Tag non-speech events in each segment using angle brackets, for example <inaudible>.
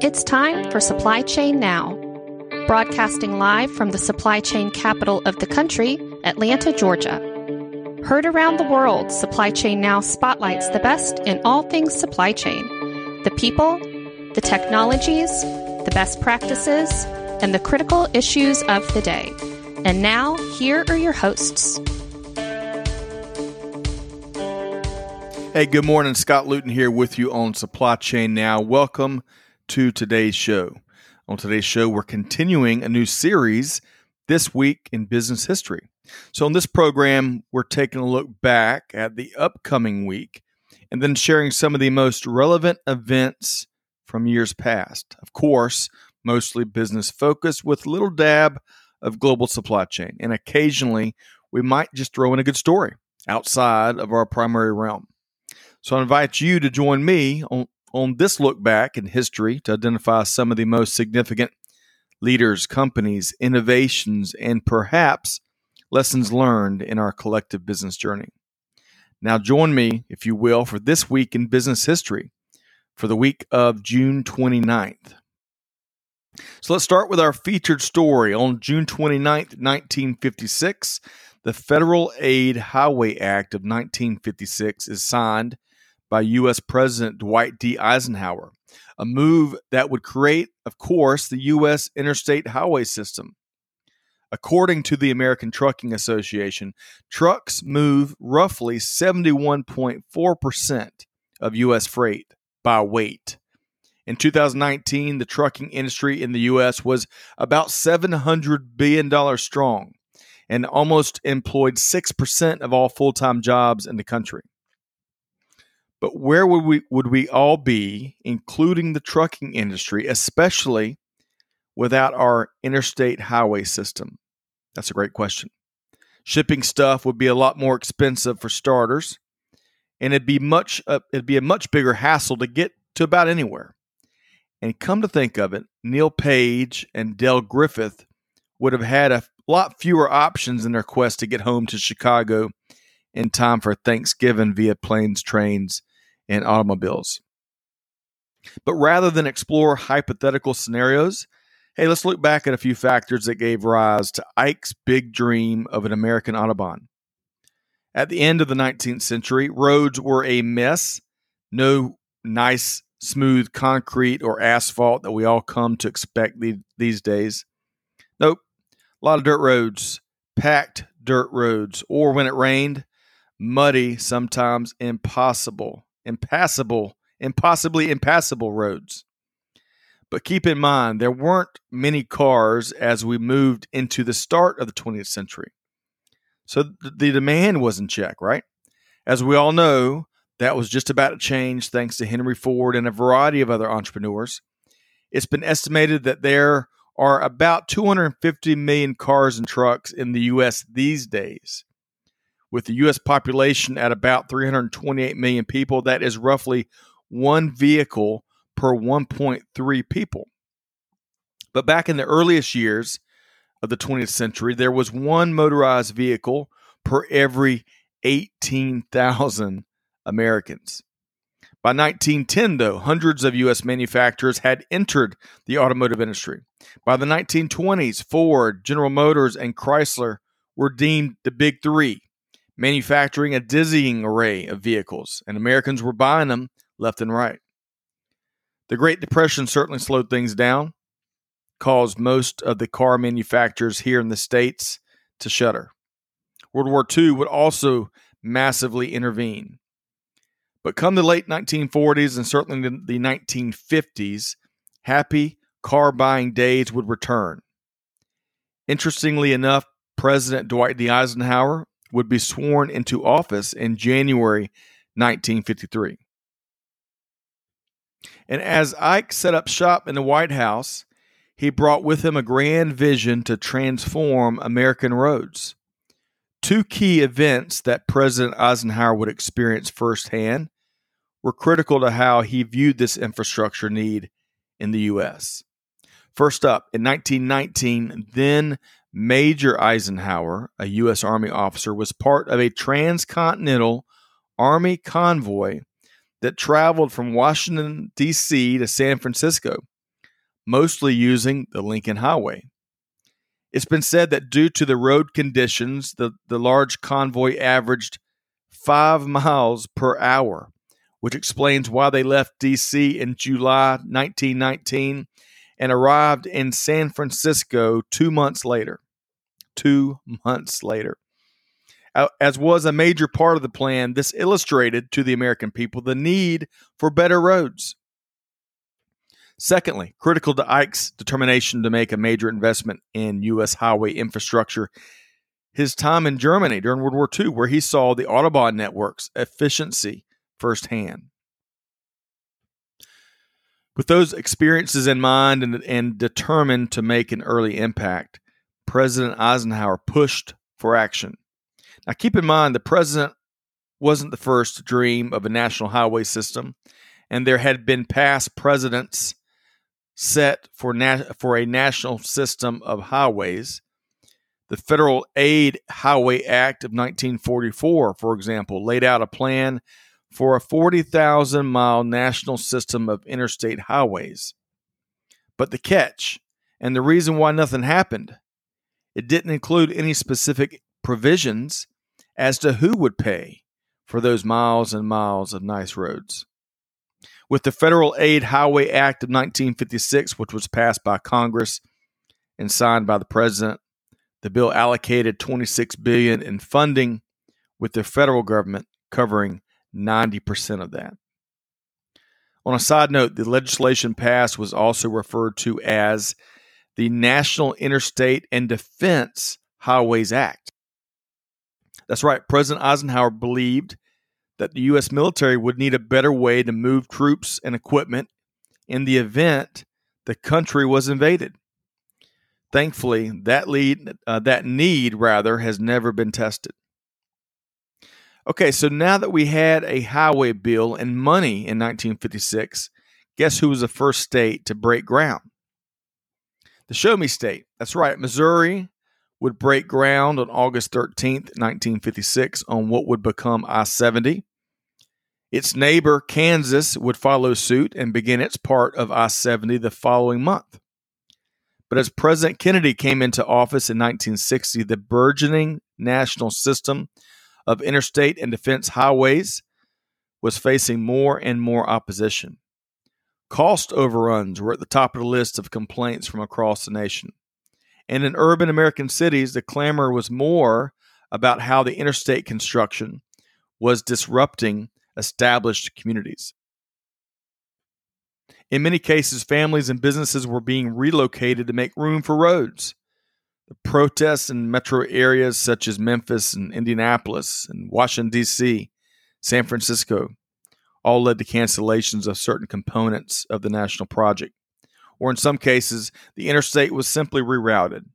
It's time for Supply Chain Now. Broadcasting live from the supply chain capital of the country, Atlanta, Georgia. Heard around the world, Supply Chain Now spotlights the best in all things supply chain the people, the technologies, the best practices, and the critical issues of the day. And now, here are your hosts. Hey, good morning. Scott Luton here with you on Supply Chain Now. Welcome to today's show. On today's show, we're continuing a new series this week in business history. So, in this program, we're taking a look back at the upcoming week and then sharing some of the most relevant events from years past. Of course, mostly business focused with a little dab of global supply chain. And occasionally, we might just throw in a good story outside of our primary realm. So I invite you to join me on, on this look back in history to identify some of the most significant leaders, companies, innovations, and perhaps lessons learned in our collective business journey. Now, join me, if you will, for this week in business history for the week of June 29th. So let's start with our featured story. On June 29th, 1956, the Federal Aid Highway Act of 1956 is signed by U.S. President Dwight D. Eisenhower, a move that would create, of course, the U.S. interstate highway system. According to the American Trucking Association, trucks move roughly 71.4% of U.S. freight by weight. In 2019, the trucking industry in the U.S. was about $700 billion strong and almost employed 6% of all full time jobs in the country. But where would we would we all be, including the trucking industry, especially without our interstate highway system? That's a great question. Shipping stuff would be a lot more expensive for starters, and it'd be much uh, it'd be a much bigger hassle to get to about anywhere. And come to think of it, Neal Page and Del Griffith would have had a lot fewer options in their quest to get home to Chicago in time for Thanksgiving via planes, trains, and automobiles. But rather than explore hypothetical scenarios, hey, let's look back at a few factors that gave rise to Ike's big dream of an American Autobahn. At the end of the 19th century, roads were a mess, no nice, smooth concrete or asphalt that we all come to expect these days. Nope, a lot of dirt roads, packed dirt roads, or when it rained, muddy, sometimes impossible impassable, impossibly impassable roads. But keep in mind, there weren't many cars as we moved into the start of the 20th century. So the demand was in check, right? As we all know, that was just about to change thanks to Henry Ford and a variety of other entrepreneurs. It's been estimated that there are about 250 million cars and trucks in the U.S. these days with the U.S. population at about 328 million people, that is roughly one vehicle per 1.3 people. But back in the earliest years of the 20th century, there was one motorized vehicle per every 18,000 Americans. By 1910, though, hundreds of U.S. manufacturers had entered the automotive industry. By the 1920s, Ford, General Motors, and Chrysler were deemed the big three manufacturing a dizzying array of vehicles, and Americans were buying them left and right. The Great Depression certainly slowed things down, caused most of the car manufacturers here in the States to shutter. World War II would also massively intervene. But come the late 1940s and certainly the 1950s, happy car buying days would return. Interestingly enough, President Dwight D. Eisenhower would be sworn into office in January 1953. And as Ike set up shop in the White House, he brought with him a grand vision to transform American roads. Two key events that President Eisenhower would experience firsthand were critical to how he viewed this infrastructure need in the U.S. First up, in 1919, then Major Eisenhower, a U.S. Army officer, was part of a transcontinental Army convoy that traveled from Washington, D.C. to San Francisco, mostly using the Lincoln Highway. It's been said that due to the road conditions, the, the large convoy averaged five miles per hour, which explains why they left D.C. in July 1919 and arrived in San Francisco two months later. Two months later. As was a major part of the plan, this illustrated to the American people the need for better roads. Secondly, critical to Ike's determination to make a major investment in U.S. highway infrastructure, his time in Germany during World War II, where he saw the Autobahn network's efficiency firsthand. With those experiences in mind and, and determined to make an early impact, President Eisenhower pushed for action. Now, keep in mind, the president wasn't the first to dream of a national highway system, and there had been past presidents set for, for a national system of highways. The Federal Aid Highway Act of 1944, for example, laid out a plan for a 40,000 mile national system of interstate highways. But the catch, and the reason why nothing happened, it didn't include any specific provisions as to who would pay for those miles and miles of nice roads with the Federal Aid Highway Act of 1956, which was passed by Congress and signed by the president. The bill allocated 26 billion in funding, with the federal government covering 90% of that. On a side note, the legislation passed was also referred to as the National Interstate and Defense Highways Act. That's right, President Eisenhower believed that the U.S. military would need a better way to move troops and equipment in the event the country was invaded. Thankfully, that lead uh, that need rather has never been tested. Okay, so now that we had a highway bill and money in 1956, guess who was the first state to break ground? The Show Me State. That's right, Missouri would break ground on August 13th, 1956, on what would become I 70. Its neighbor, Kansas, would follow suit and begin its part of I 70 the following month. But as President Kennedy came into office in 1960, the burgeoning national system of interstate and defense highways was facing more and more opposition. Cost overruns were at the top of the list of complaints from across the nation. And in urban American cities, the clamor was more about how the interstate construction was disrupting established communities. In many cases, families and businesses were being relocated to make room for roads. The protests in metro areas such as Memphis and Indianapolis and Washington, D.C., San Francisco, all led to cancellations of certain components of the national project. Or in some cases, the interstate was simply rerouted.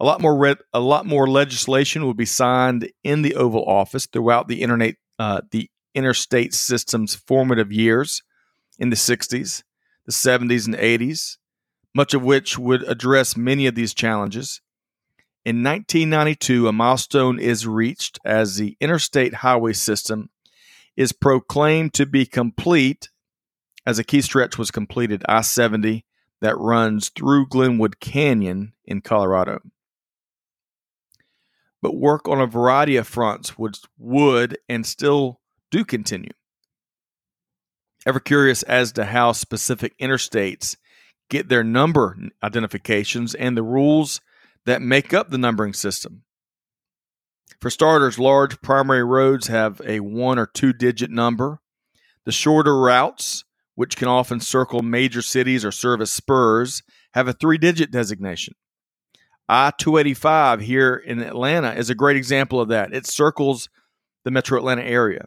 A lot more re- a lot more legislation would be signed in the Oval Office throughout the internet uh, the interstate system's formative years in the 60s, the 70s, and 80s, much of which would address many of these challenges. In 1992, a milestone is reached as the interstate highway system is proclaimed to be complete as a key stretch was completed I 70 that runs through Glenwood Canyon in Colorado. But work on a variety of fronts would, would and still do continue. Ever curious as to how specific interstates get their number identifications and the rules that make up the numbering system? For starters, large primary roads have a one or two digit number. The shorter routes, which can often circle major cities or serve as spurs, have a three digit designation. I 285 here in Atlanta is a great example of that. It circles the metro Atlanta area.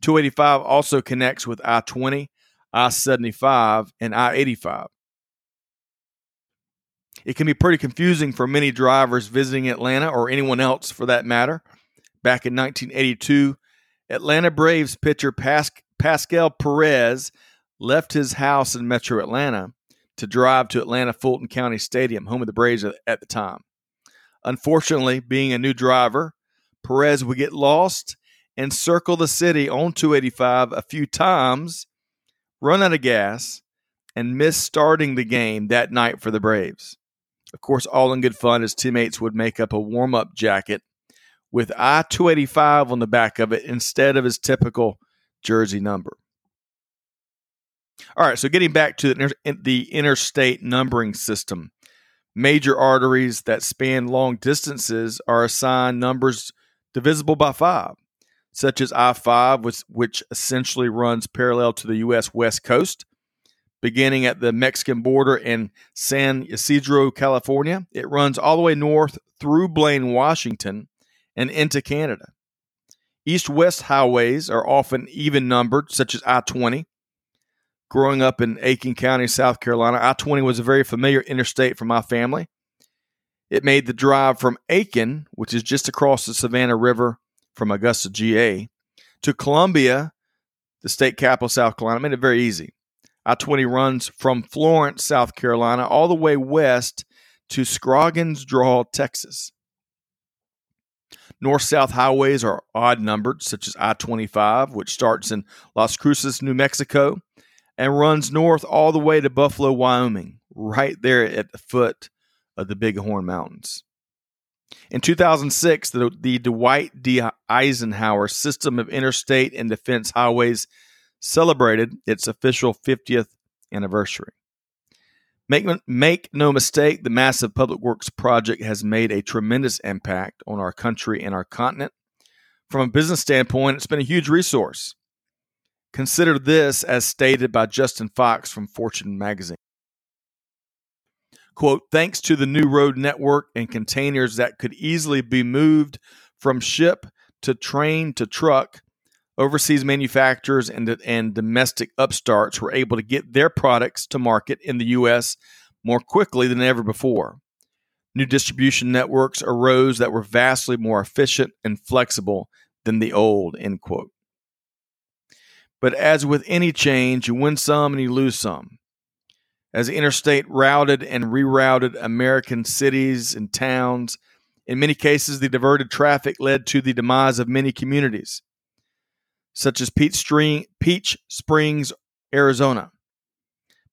285 also connects with I 20, I 75, and I 85. It can be pretty confusing for many drivers visiting Atlanta or anyone else for that matter. Back in 1982, Atlanta Braves pitcher Pas- Pascal Perez left his house in metro Atlanta to drive to Atlanta Fulton County Stadium, home of the Braves at the time. Unfortunately, being a new driver, Perez would get lost and circle the city on 285 a few times, run out of gas, and miss starting the game that night for the Braves. Of course, all in good fun, his teammates would make up a warm up jacket with I 285 on the back of it instead of his typical jersey number. All right, so getting back to the, interstate numbering system, major arteries that span long distances are assigned numbers divisible by five, such as I 5, which, which essentially runs parallel to the U.S. West Coast. Beginning at the Mexican border in San Ysidro, California, it runs all the way north through Blaine, Washington, and into Canada. East west highways are often even numbered, such as I 20. Growing up in Aiken County, South Carolina, I 20 was a very familiar interstate for my family. It made the drive from Aiken, which is just across the Savannah River from Augusta, GA, to Columbia, the state capital, of South Carolina, made it very easy. I 20 runs from Florence, South Carolina, all the way west to Scroggins Draw, Texas. North south highways are odd numbered, such as I 25, which starts in Las Cruces, New Mexico, and runs north all the way to Buffalo, Wyoming, right there at the foot of the Bighorn Mountains. In 2006, the, the Dwight D. Eisenhower System of Interstate and Defense Highways celebrated its official 50th anniversary. Make, make no mistake, the massive public works project has made a tremendous impact on our country and our continent. From a business standpoint, it's been a huge resource. Consider this as stated by Justin Fox from Fortune magazine. Quote, thanks to the new road network and containers that could easily be moved from ship to train to truck, overseas manufacturers and, and domestic upstarts were able to get their products to market in the U.S. more quickly than ever before. New distribution networks arose that were vastly more efficient and flexible than the old, end quote. But as with any change, you win some and you lose some. As the interstate routed and rerouted American cities and towns, in many cases, the diverted traffic led to the demise of many communities such as Peach, String, Peach Springs, Arizona.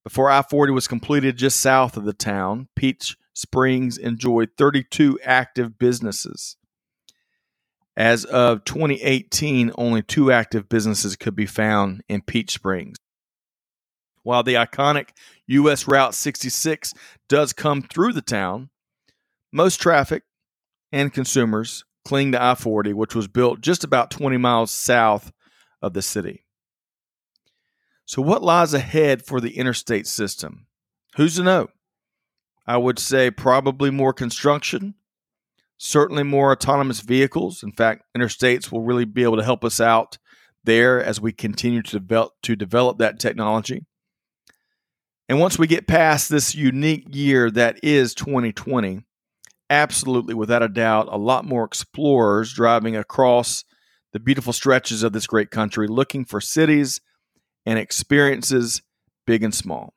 Before I 40 was completed just south of the town, Peach Springs enjoyed 32 active businesses. As of 2018, only two active businesses could be found in Peach Springs. While the iconic U.S. Route 66 does come through the town, most traffic and consumers cling to I 40, which was built just about 20 miles south of the city. So, what lies ahead for the interstate system? Who's to know? I would say probably more construction, certainly more autonomous vehicles. In fact, interstates will really be able to help us out there as we continue to develop, to develop that technology. And once we get past this unique year that is 2020, absolutely, without a doubt, a lot more explorers driving across the beautiful stretches of this great country, looking for cities and experiences, big and small.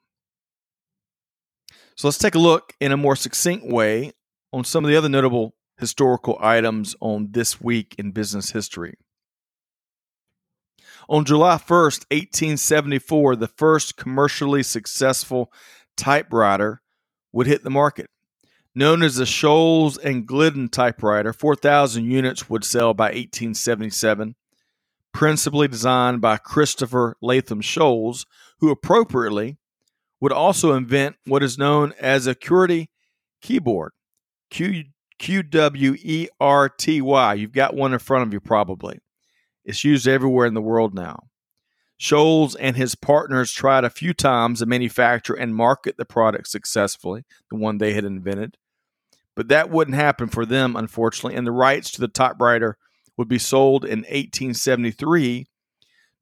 So let's take a look in a more succinct way on some of the other notable historical items on this week in business history. On July 1st, 1874, the first commercially successful typewriter would hit the market. Known as the Sholes and Glidden typewriter, 4,000 units would sell by 1877, principally designed by Christopher Latham Sholes, who appropriately would also invent what is known as a QWERTY keyboard. Q Q W E R T Y. You've got one in front of you probably. It's used everywhere in the world now. Sholes and his partners tried a few times to manufacture and market the product successfully, the one they had invented. But that wouldn't happen for them, unfortunately, and the rights to the typewriter would be sold in 1873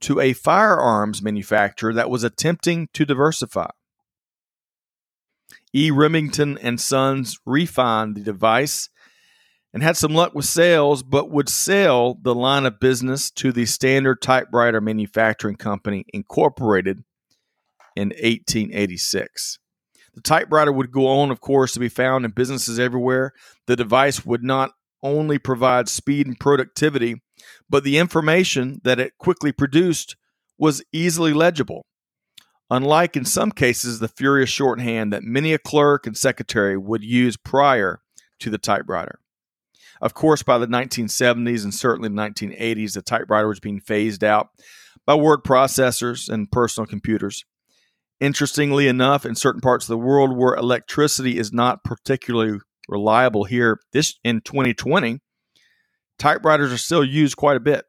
to a firearms manufacturer that was attempting to diversify. E. Remington and Sons refined the device and had some luck with sales, but would sell the line of business to the Standard Typewriter Manufacturing Company, Incorporated, in 1886. The typewriter would go on, of course, to be found in businesses everywhere. The device would not only provide speed and productivity, but the information that it quickly produced was easily legible. Unlike in some cases the furious shorthand that many a clerk and secretary would use prior to the typewriter. Of course, by the 1970s and certainly the 1980s, the typewriter was being phased out by word processors and personal computers. Interestingly enough, in certain parts of the world where electricity is not particularly reliable here this in 2020, typewriters are still used quite a bit.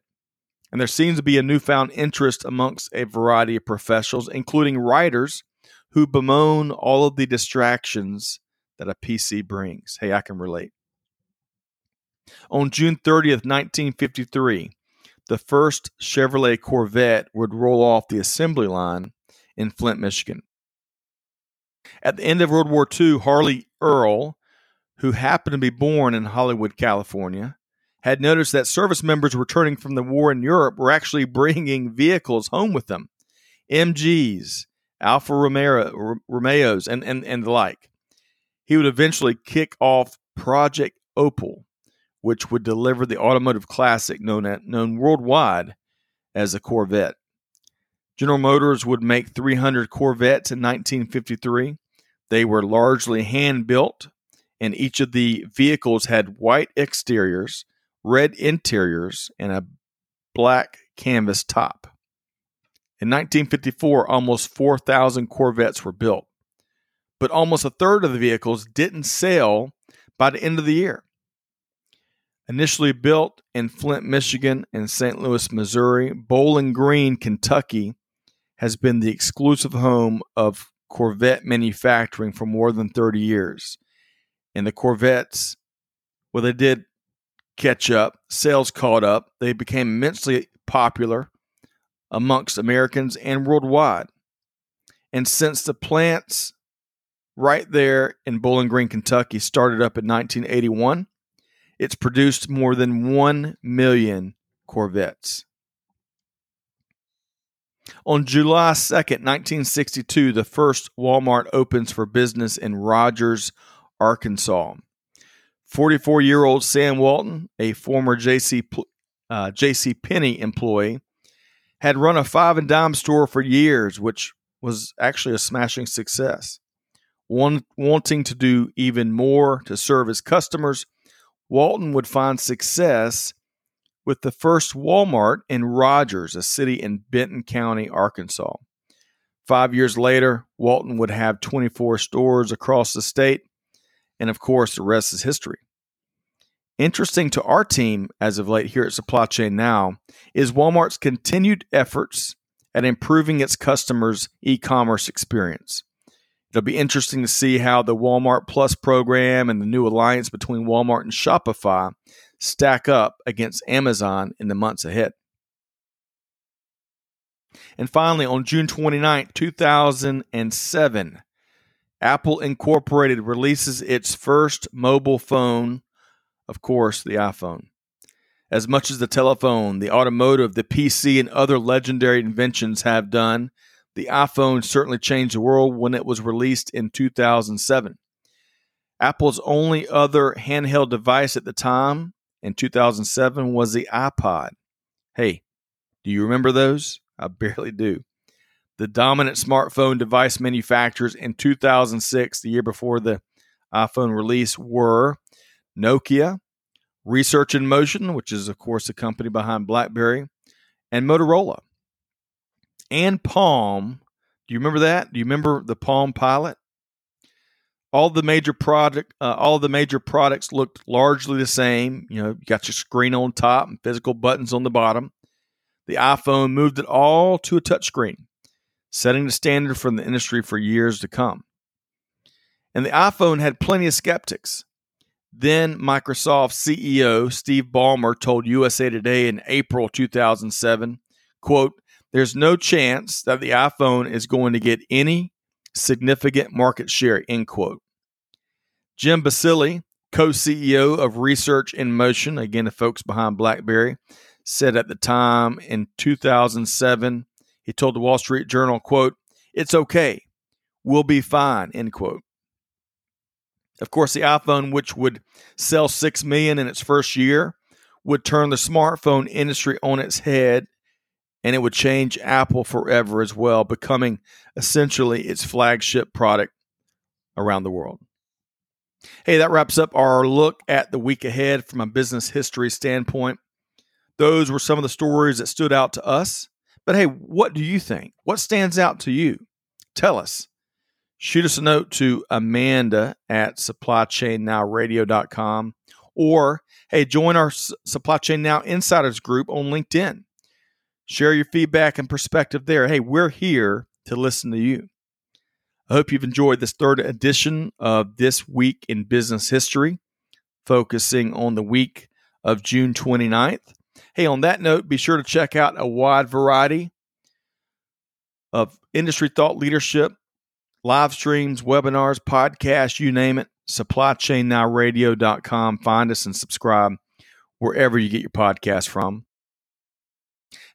And there seems to be a newfound interest amongst a variety of professionals, including writers who bemoan all of the distractions that a PC brings. Hey, I can relate. On June 30th, 1953, the first Chevrolet Corvette would roll off the assembly line in Flint, Michigan. At the end of World War II, Harley Earl, who happened to be born in Hollywood, California, had noticed that service members returning from the war in Europe were actually <laughs> bringing vehicles home with them MGs, Alfa Romeo, Romeos, and, and, and the like. He would eventually kick off Project Opel, which would deliver the automotive classic known, at, known worldwide as the Corvette. General Motors would make 300 Corvettes in 1953. They were largely hand built, and each of the vehicles had white exteriors, red interiors, and a black canvas top. In 1954, almost 4,000 Corvettes were built, but almost a third of the vehicles didn't sell by the end of the year. Initially built in Flint, Michigan and St. Louis, Missouri, Bowling Green, Kentucky has been the exclusive home of Corvette manufacturing for more than 30 years. And the Corvettes, well, they did catch up, sales caught up, they became immensely popular amongst Americans and worldwide. And since the plants right there in Bowling Green, Kentucky started up in 1981, it's produced more than 1 million Corvettes. On July 2nd, 1962, the first Walmart opens for business in Rogers, Arkansas. 44 year old Sam Walton, a former JC, uh, JC Penney employee, had run a five and dime store for years, which was actually a smashing success. One, wanting to do even more to serve his customers, Walton would find success with the first Walmart in Rogers, a city in Benton County, Arkansas. Five years later, Walton would have 24 stores across the state, and of course, the rest is history. Interesting to our team as of late here at Supply Chain Now is Walmart's continued efforts at improving its customers' e commerce experience. It'll be interesting to see how the Walmart Plus program and the new alliance between Walmart and Shopify stack up against Amazon in the months ahead. And finally, on June 29, 2007, Apple Incorporated releases its first mobile phone, of course, the iPhone. As much as the telephone, the automotive, the PC, and other legendary inventions have done, the iPhone certainly changed the world when it was released in 2007. Apple's only other handheld device at the time in 2007 was the iPod. Hey, do you remember those? I <laughs> barely do. The dominant smartphone device manufacturers in 2006, the year before the iPhone release, were Nokia, Research in Motion, which is, of course, the company behind Blackberry, and Motorola and Palm. Do you remember that? Do you remember the Palm Pilot? All the major product, uh, all the major products looked largely the same. You know, you got your screen on top and physical buttons on the bottom. The iPhone moved it all to a touchscreen, setting the standard for the industry for years to come. And the iPhone had plenty of skeptics. Then Microsoft CEO Steve Ballmer told USA Today in April 2007, quote, there's no chance that the iPhone is going to get any significant market share, end quote. Jim Balsillie, co CEO of Research in Motion, again, the folks behind BlackBerry, said at the time in 2007, he told the Wall Street Journal, quote, it's okay. We'll be fine, end quote. Of course, the iPhone, which would sell 6 million in its first year, would turn the smartphone industry on its head and it would change Apple forever as well, becoming essentially its flagship product around the world. Hey, that wraps up our look at the week ahead from a business history standpoint. Those were some of the stories that stood out to us. But hey, what do you think? What stands out to you? Tell us. Shoot us a note to Amanda at supplychainnowradio.com or hey, join our Supply Chain Now Insiders group on LinkedIn. Share your feedback and perspective there. Hey, we're here to listen to you. I hope you've enjoyed this third edition of This Week in Business History, focusing on the week of June 29th. Hey, on that note, be sure to check out a wide variety of industry thought leadership, live streams, webinars, podcasts, you name it. SupplyChainNowRadio.com. Find us and subscribe wherever you get your podcast from.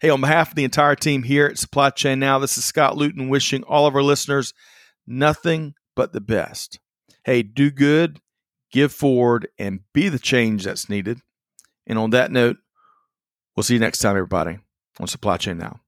Hey, on behalf of the entire team here at Supply Chain Now, this is Scott Luton wishing all of our listeners nothing but the best. Hey, do good, give forward, and be the change that's needed. And on that note, we'll see you next time, everybody, on Supply Chain Now.